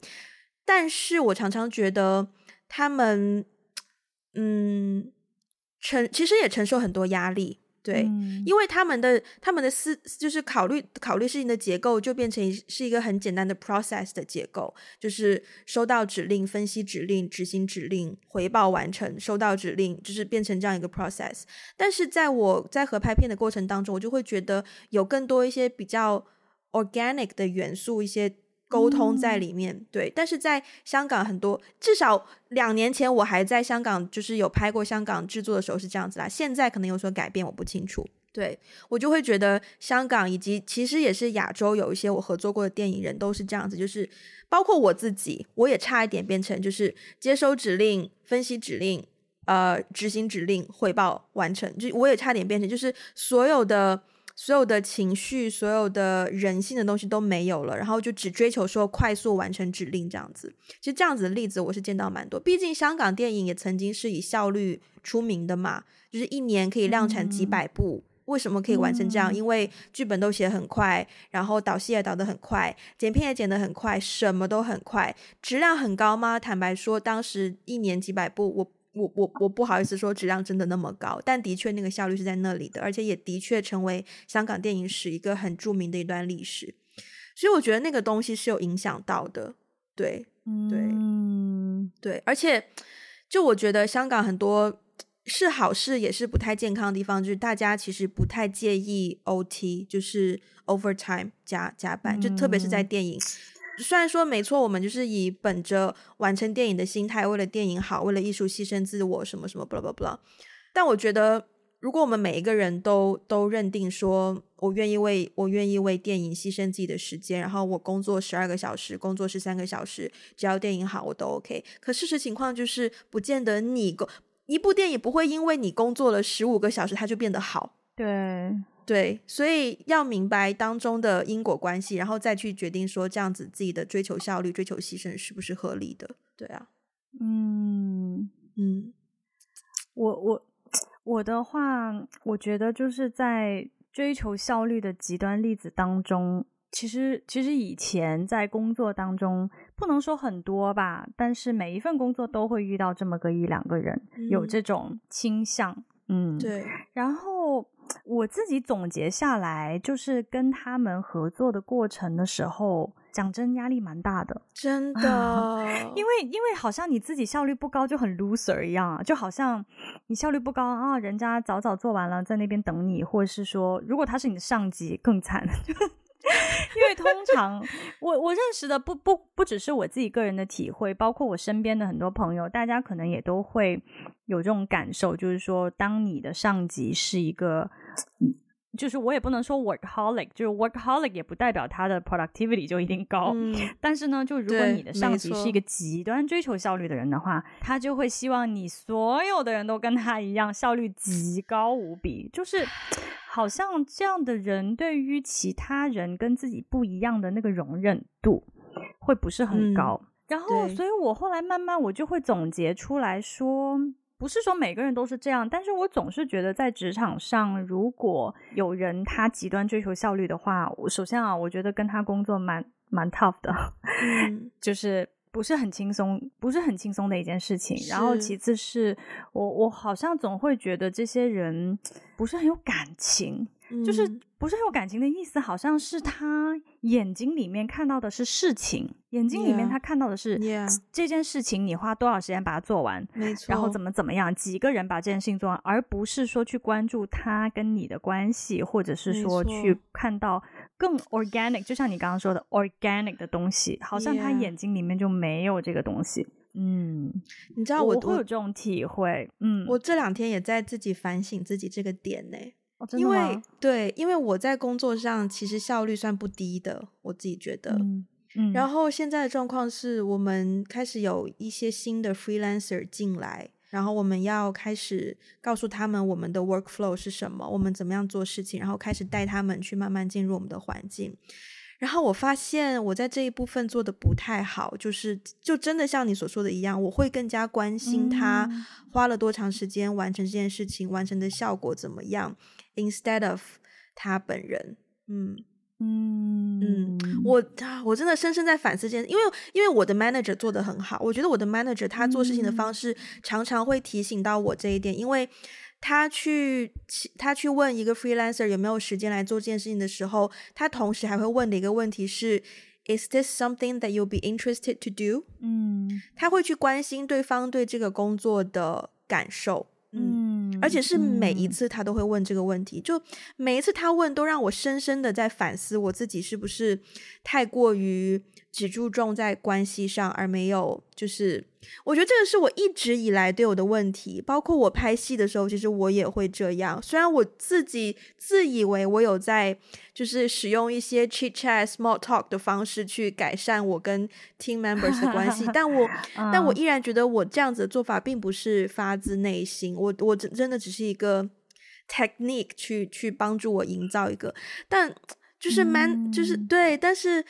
但是我常常觉得他们，嗯，承其实也承受很多压力。对，嗯、因为他们的他们的思就是考虑考虑事情的结构，就变成是一个很简单的 process 的结构，就是收到指令、分析指令、执行指令、回报完成、收到指令，就是变成这样一个 process。但是在我在合拍片的过程当中，我就会觉得有更多一些比较 organic 的元素，一些。沟通在里面，对，但是在香港很多，至少两年前我还在香港，就是有拍过香港制作的时候是这样子啦。现在可能有所改变，我不清楚。对，我就会觉得香港以及其实也是亚洲有一些我合作过的电影人都是这样子，就是包括我自己，我也差一点变成就是接收指令、分析指令、呃执行指令、汇报完成，就我也差点变成就是所有的。所有的情绪，所有的人性的东西都没有了，然后就只追求说快速完成指令这样子。其实这样子的例子我是见到蛮多，毕竟香港电影也曾经是以效率出名的嘛，就是一年可以量产几百部。嗯、为什么可以完成这样？嗯、因为剧本都写很快，然后导戏也导得很快，剪片也剪得很快，什么都很快，质量很高吗？坦白说，当时一年几百部，我。我我我不好意思说质量真的那么高，但的确那个效率是在那里的，而且也的确成为香港电影史一个很著名的一段历史，所以我觉得那个东西是有影响到的，对对、嗯、对，而且就我觉得香港很多是好事也是不太健康的地方，就是大家其实不太介意 OT，就是 overtime 加加班，就特别是在电影。嗯虽然说没错，我们就是以本着完成电影的心态，为了电影好，为了艺术牺牲自我，什么什么，blah blah blah。但我觉得，如果我们每一个人都都认定说，我愿意为我愿意为电影牺牲自己的时间，然后我工作十二个小时，工作十三个小时，只要电影好，我都 OK。可事实情况就是，不见得你一部电影不会因为你工作了十五个小时，它就变得好。对。对，所以要明白当中的因果关系，然后再去决定说这样子自己的追求效率、追求牺牲是不是合理的？对啊，嗯。嗯，我我我的话，我觉得就是在追求效率的极端例子当中，其实其实以前在工作当中不能说很多吧，但是每一份工作都会遇到这么个一两个人、嗯、有这种倾向，嗯，对，然后。我自己总结下来，就是跟他们合作的过程的时候，讲真，压力蛮大的，真 的，因为因为好像你自己效率不高就很 loser 一样啊，就好像你效率不高啊，人家早早做完了，在那边等你，或者是说，如果他是你的上级，更惨。因为通常我我认识的不不不只是我自己个人的体会，包括我身边的很多朋友，大家可能也都会有这种感受，就是说，当你的上级是一个。就是我也不能说 workaholic，就是 workaholic 也不代表他的 productivity 就一定高。嗯、但是呢，就如果你的上级是一个极端追求效率的人的话，他就会希望你所有的人都跟他一样效率极高无比。就是好像这样的人对于其他人跟自己不一样的那个容忍度会不是很高。嗯、然后，所以我后来慢慢我就会总结出来说。不是说每个人都是这样，但是我总是觉得在职场上，如果有人他极端追求效率的话，我首先啊，我觉得跟他工作蛮蛮 tough 的，嗯，就是不是很轻松，不是很轻松的一件事情。然后其次是我我好像总会觉得这些人不是很有感情。就是不是很有感情的意思，好像是他眼睛里面看到的是事情，眼睛里面他看到的是.这件事情，你花多少时间把它做完，没错，然后怎么怎么样，几个人把这件事情做完，而不是说去关注他跟你的关系，或者是说去看到更 organic，就像你刚刚说的 organic 的东西，好像他眼睛里面就没有这个东西。嗯，你知道我，我会有这种体会。嗯，我这两天也在自己反省自己这个点呢。哦、因为对，因为我在工作上其实效率算不低的，我自己觉得。嗯嗯、然后现在的状况是我们开始有一些新的 freelancer 进来，然后我们要开始告诉他们我们的 workflow 是什么，我们怎么样做事情，然后开始带他们去慢慢进入我们的环境。然后我发现我在这一部分做的不太好，就是就真的像你所说的一样，我会更加关心他花了多长时间完成这件事情，完成的效果怎么样。Instead of 他本人，嗯嗯嗯，我我真的深深在反思这件事，因为因为我的 manager 做得很好，我觉得我的 manager 他做事情的方式常常会提醒到我这一点，因为他去他去问一个 freelancer 有没有时间来做这件事情的时候，他同时还会问的一个问题是，Is this something that you'll be interested to do？嗯，他会去关心对方对这个工作的感受。嗯，而且是每一次他都会问这个问题，嗯、就每一次他问，都让我深深的在反思我自己是不是太过于只注重在关系上，而没有就是。我觉得这个是我一直以来对我的问题，包括我拍戏的时候，其实我也会这样。虽然我自己自以为我有在，就是使用一些 chit chat small talk 的方式去改善我跟 team members 的关系，但我 但我依然觉得我这样子的做法并不是发自内心。我我真真的只是一个 technique 去去帮助我营造一个，但就是蛮就是对，但是。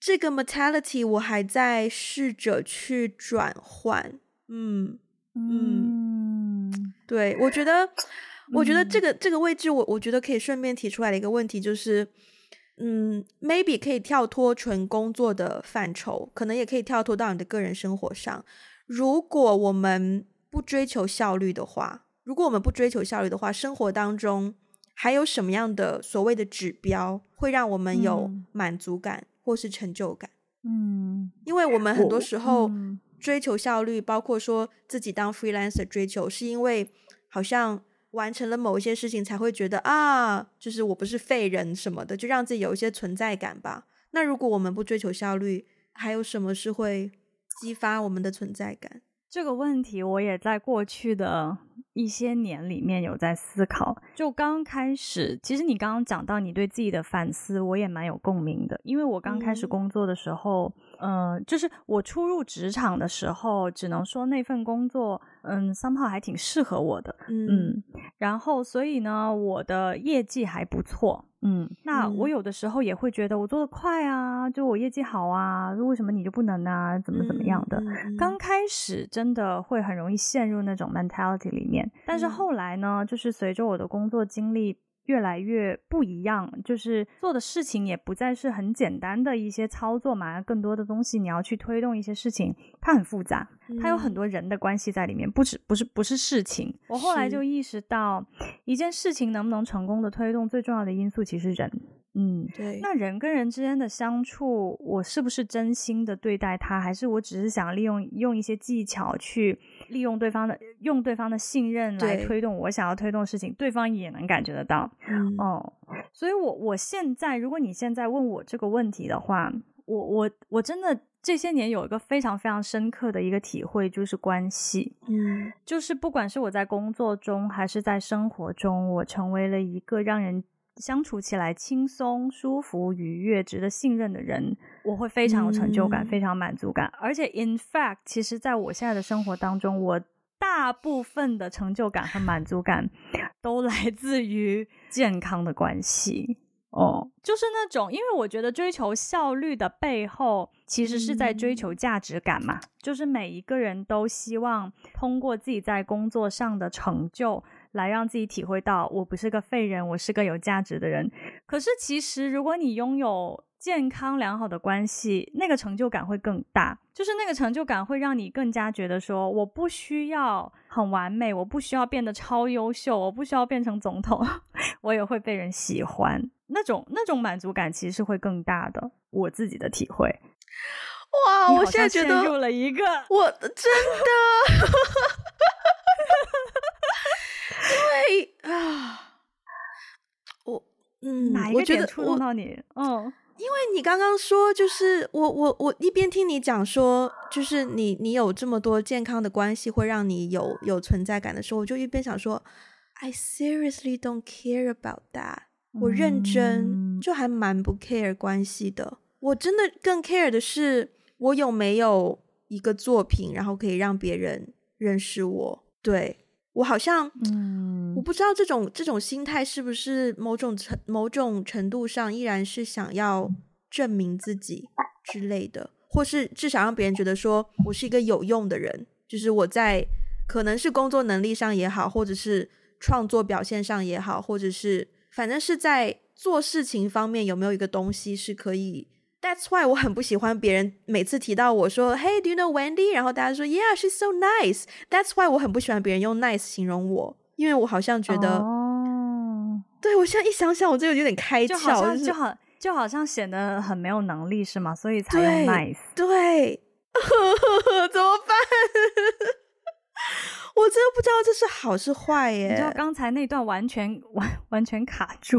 这个 mentality 我还在试着去转换，嗯嗯，嗯对，我觉得，我觉得这个、嗯、这个位置我，我我觉得可以顺便提出来的一个问题就是，嗯，maybe 可以跳脱纯工作的范畴，可能也可以跳脱到你的个人生活上。如果我们不追求效率的话，如果我们不追求效率的话，生活当中还有什么样的所谓的指标会让我们有满足感？嗯或是成就感，嗯，因为我们很多时候追求效率，包括说自己当 freelancer 追求，是因为好像完成了某一些事情才会觉得啊，就是我不是废人什么的，就让自己有一些存在感吧。那如果我们不追求效率，还有什么是会激发我们的存在感？这个问题我也在过去的一些年里面有在思考。就刚开始，其实你刚刚讲到你对自己的反思，我也蛮有共鸣的。因为我刚开始工作的时候，嗯、呃，就是我初入职场的时候，只能说那份工作，嗯，somehow 还挺适合我的，嗯，嗯，然后所以呢，我的业绩还不错。嗯，那我有的时候也会觉得我做的快啊，就我业绩好啊，为什么你就不能啊？怎么怎么样的？刚开始真的会很容易陷入那种 mentality 里面，但是后来呢，就是随着我的工作经历。越来越不一样，就是做的事情也不再是很简单的一些操作嘛，更多的东西你要去推动一些事情，它很复杂，它有很多人的关系在里面，不止不是不是事情。我后来就意识到，一件事情能不能成功的推动，最重要的因素其实人。嗯，对。那人跟人之间的相处，我是不是真心的对待他，还是我只是想利用用一些技巧去利用对方的用对方的信任来推动我想要推动的事情，对，对方也能感觉得到。嗯，哦，所以我我现在，如果你现在问我这个问题的话，我我我真的这些年有一个非常非常深刻的一个体会，就是关系，嗯，就是不管是我在工作中还是在生活中，我成为了一个让人。相处起来轻松、舒服、愉悦、值得信任的人，我会非常有成就感，嗯、非常满足感。而且，in fact，其实在我现在的生活当中，我大部分的成就感和满足感都来自于健康的关系。哦，就是那种，因为我觉得追求效率的背后，其实是在追求价值感嘛。嗯、就是每一个人都希望通过自己在工作上的成就。来让自己体会到，我不是个废人，我是个有价值的人。可是，其实如果你拥有健康良好的关系，那个成就感会更大。就是那个成就感会让你更加觉得说，我不需要很完美，我不需要变得超优秀，我不需要变成总统，我也会被人喜欢。那种那种满足感其实是会更大的。我自己的体会。哇，我现在觉得入了一个，我真的。因为啊，我嗯，哪一个点触动到你？嗯，因为你刚刚说，就是我我我一边听你讲说，就是你你有这么多健康的关系会让你有有存在感的时候，我就一边想说，I seriously don't care about that。我认真就还蛮不 care 关系的。我真的更 care 的是，我有没有一个作品，然后可以让别人认识我。对。我好像，嗯，我不知道这种这种心态是不是某种程某种程度上依然是想要证明自己之类的，或是至少让别人觉得说我是一个有用的人，就是我在可能是工作能力上也好，或者是创作表现上也好，或者是反正是在做事情方面有没有一个东西是可以。That's why 我很不喜欢别人每次提到我说 Hey, do you know Wendy？然后大家说 Yeah, she's so nice. That's why 我很不喜欢别人用 nice 形容我，因为我好像觉得，哦，对，我现在一想想，我这个有点开窍，就好像就好就好像显得很没有能力是吗？所以才用 nice。对，对 怎么办？我真的不知道这是好是坏耶。你知道刚才那段完全完完全卡住。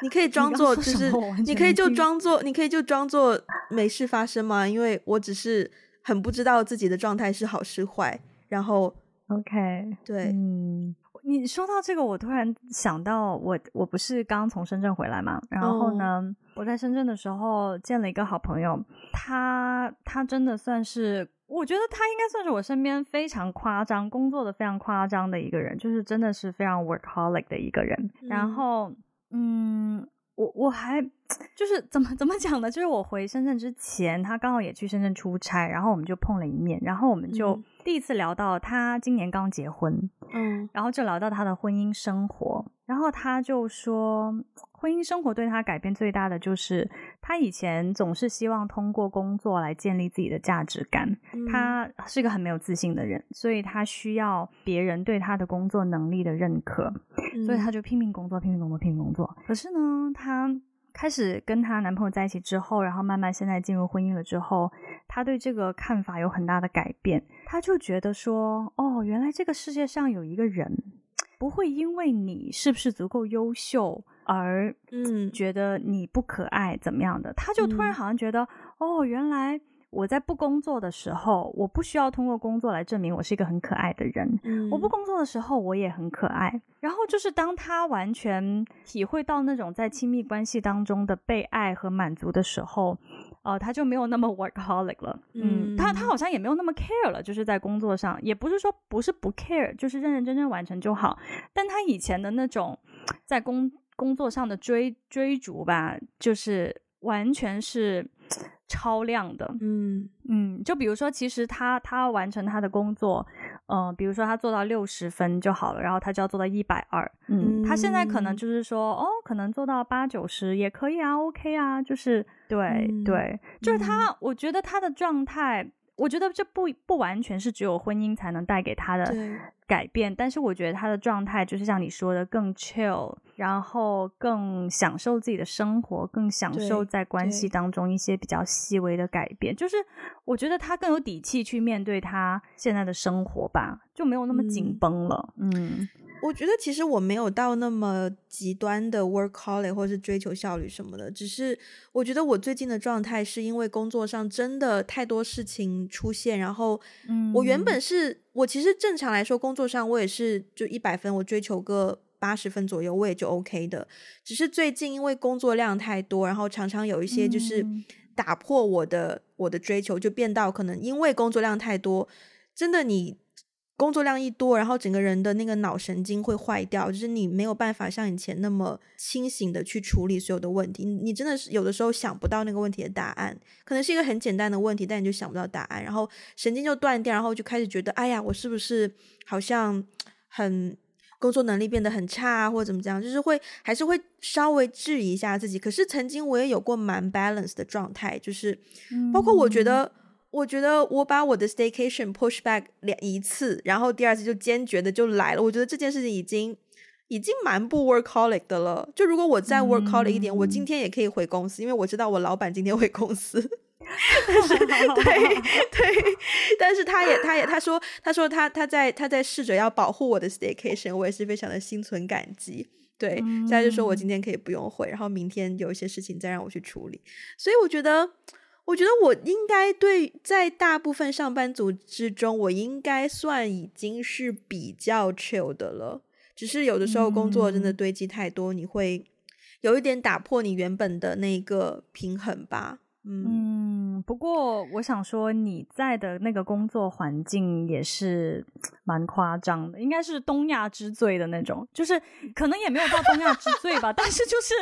你可以装作就是，你可以就装作，你可以就装作没事发生吗？因为我只是很不知道自己的状态是好是坏。然后，OK，对，嗯，你说到这个，我突然想到我，我我不是刚从深圳回来嘛？然后呢，oh. 我在深圳的时候见了一个好朋友，他他真的算是，我觉得他应该算是我身边非常夸张，工作的非常夸张的一个人，就是真的是非常 workaholic 的一个人。嗯、然后。嗯，我我还就是怎么怎么讲呢？就是我回深圳之前，他刚好也去深圳出差，然后我们就碰了一面，然后我们就第一次聊到他今年刚结婚，嗯，然后就聊到他的婚姻生活，然后他就说。婚姻生活对他改变最大的就是，他以前总是希望通过工作来建立自己的价值感。嗯、他是一个很没有自信的人，所以他需要别人对他的工作能力的认可，嗯、所以他就拼命工作，拼命工作，拼命工作。可是呢，他开始跟她男朋友在一起之后，然后慢慢现在进入婚姻了之后，他对这个看法有很大的改变。他就觉得说，哦，原来这个世界上有一个人不会因为你是不是足够优秀。而嗯，觉得你不可爱怎么样的，他就突然好像觉得，嗯、哦，原来我在不工作的时候，我不需要通过工作来证明我是一个很可爱的人。嗯、我不工作的时候，我也很可爱。然后就是当他完全体会到那种在亲密关系当中的被爱和满足的时候，呃，他就没有那么 workaholic 了。嗯，嗯他他好像也没有那么 care 了，就是在工作上，也不是说不是不 care，就是认认真真完成就好。但他以前的那种在工工作上的追追逐吧，就是完全是超量的。嗯嗯，就比如说，其实他他完成他的工作，嗯、呃，比如说他做到六十分就好了，然后他就要做到一百二。嗯，他现在可能就是说，哦，可能做到八九十也可以啊，OK 啊，就是对、嗯、对，就是他，我觉得他的状态。我觉得这不不完全是只有婚姻才能带给他的改变，但是我觉得他的状态就是像你说的更 chill，然后更享受自己的生活，更享受在关系当中一些比较细微的改变。就是我觉得他更有底气去面对他现在的生活吧，就没有那么紧绷了。嗯。嗯我觉得其实我没有到那么极端的 workaholic 或者是追求效率什么的，只是我觉得我最近的状态是因为工作上真的太多事情出现，然后我原本是、嗯、我其实正常来说工作上我也是就一百分，我追求个八十分左右我也就 OK 的，只是最近因为工作量太多，然后常常有一些就是打破我的、嗯、我的追求，就变到可能因为工作量太多，真的你。工作量一多，然后整个人的那个脑神经会坏掉，就是你没有办法像以前那么清醒的去处理所有的问题。你真的是有的时候想不到那个问题的答案，可能是一个很简单的问题，但你就想不到答案，然后神经就断掉，然后就开始觉得，哎呀，我是不是好像很工作能力变得很差，啊或者怎么样？就是会还是会稍微质疑一下自己。可是曾经我也有过蛮 balance 的状态，就是包括我觉得。嗯我觉得我把我的 staycation push back 两一次，然后第二次就坚决的就来了。我觉得这件事情已经已经蛮不 workaholic 的了。就如果我再 workaholic 一点，嗯，我今天也可以回公司，因为我知道我老板今天回公司。但是，对对，但是他也他也他说他说他他在他在试着要保护我的 staycation，我也是非常的心存感激。对，现在就说我今天可以不用回，然后明天有一些事情再让我去处理。所以我觉得。我觉得我应该对，在大部分上班族之中，我应该算已经是比较 chill 的了。只是有的时候工作真的堆积太多，嗯、你会有一点打破你原本的那个平衡吧。嗯，嗯，不过我想说，你在的那个工作环境也是蛮夸张的，应该是东亚之最的那种，就是可能也没有到东亚之最吧，但是就是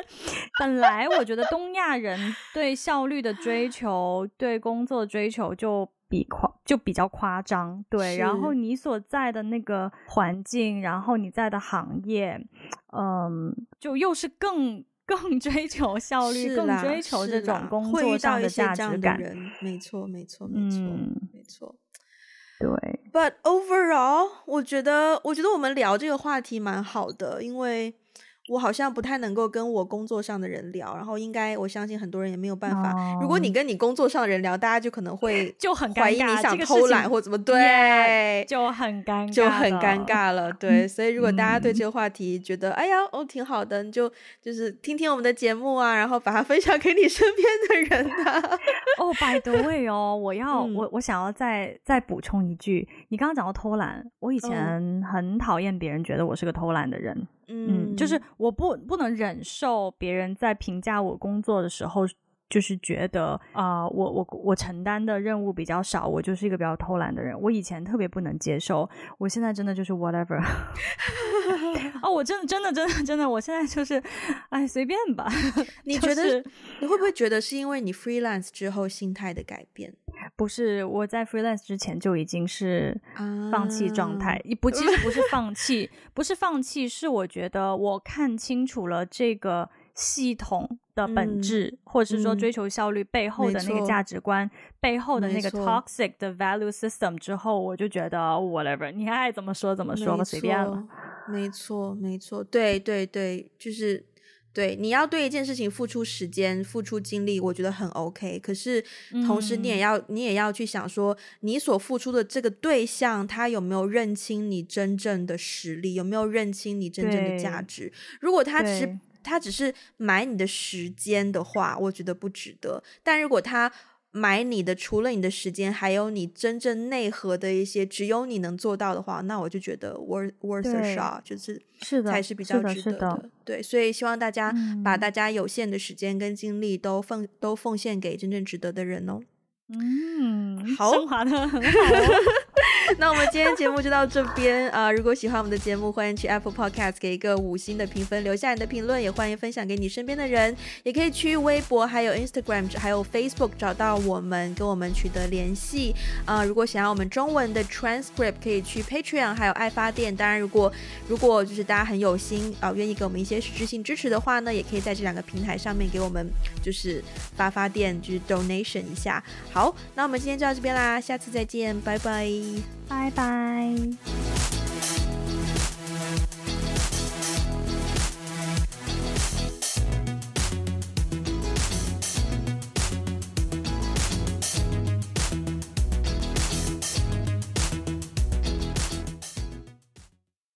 本来我觉得东亚人对效率的追求，对工作的追求就比夸就比较夸张，对，然后你所在的那个环境，然后你在的行业，嗯，就又是更。更追求效率，更追求这种工作上的价值感。没错，没错，没错，嗯，没错。对，But overall，我觉得，我觉得我们聊这个话题蛮好的，因为。我好像不太能够跟我工作上的人聊，然后应该我相信很多人也没有办法。Oh. 如果你跟你工作上的人聊，大家就可能会就很怀疑你想偷懒或怎么 对就很尴尬，就很尴尬了。对，所以如果大家对这个话题觉得、嗯、哎呀哦挺好的，你就就是听听我们的节目啊，然后把它分享给你身边的人啊。哦、oh,，by the way 哦，我要、嗯、我我想要再再补充一句，你刚刚讲到偷懒，我以前很讨厌别人觉得我是个偷懒的人。嗯，就是我不不能忍受别人在评价我工作的时候，就是觉得啊、呃，我我我承担的任务比较少，我就是一个比较偷懒的人。我以前特别不能接受，我现在真的就是 whatever。哦，我真的真的真的真的，我现在就是，哎，随便吧。你觉得、就是、你会不会觉得是因为你 freelance 之后心态的改变？不是，我在 freelance 之前就已经是放弃状态，啊、不，其实不是放弃，不是放弃，是我觉得我看清楚了这个系统的本质，嗯、或者是说追求效率背后的那个价值观，背后的那个 toxic 的 value system 之后，我就觉得 whatever，你爱怎么说怎么说吧，随便了。没错，没错，对对对，就是。对，你要对一件事情付出时间、付出精力，我觉得很 OK。可是同时，你也要、嗯、你也要去想说，你所付出的这个对象，他有没有认清你真正的实力，有没有认清你真正的价值？如果他只是他只是买你的时间的话，我觉得不值得。但如果他买你的，除了你的时间，还有你真正内核的一些，只有你能做到的话，那我就觉得 worth worth a shot，就是是的，才是比较值得的，的。对，所以希望大家把大家有限的时间跟精力都奉、嗯、都奉献给真正值得的人哦。嗯，好，升华的很好哦。那我们今天节目就到这边啊、如果喜欢我们的节目，欢迎去 Apple Podcast 给一个五星的评分，留下你的评论，也欢迎分享给你身边的人。也可以去微博、还有 Instagram、还有 Facebook 找到我们，跟我们取得联系啊、如果想要我们中文的 transcript，可以去 Patreon 还有爱发电。当然，如果如果就是大家很有心啊，愿、意给我们一些实质性支持的话呢，也可以在这两个平台上面给我们就是发发电，就是 donation 一下。好，那我们今天就到这边啦，下次再见，拜拜。拜拜。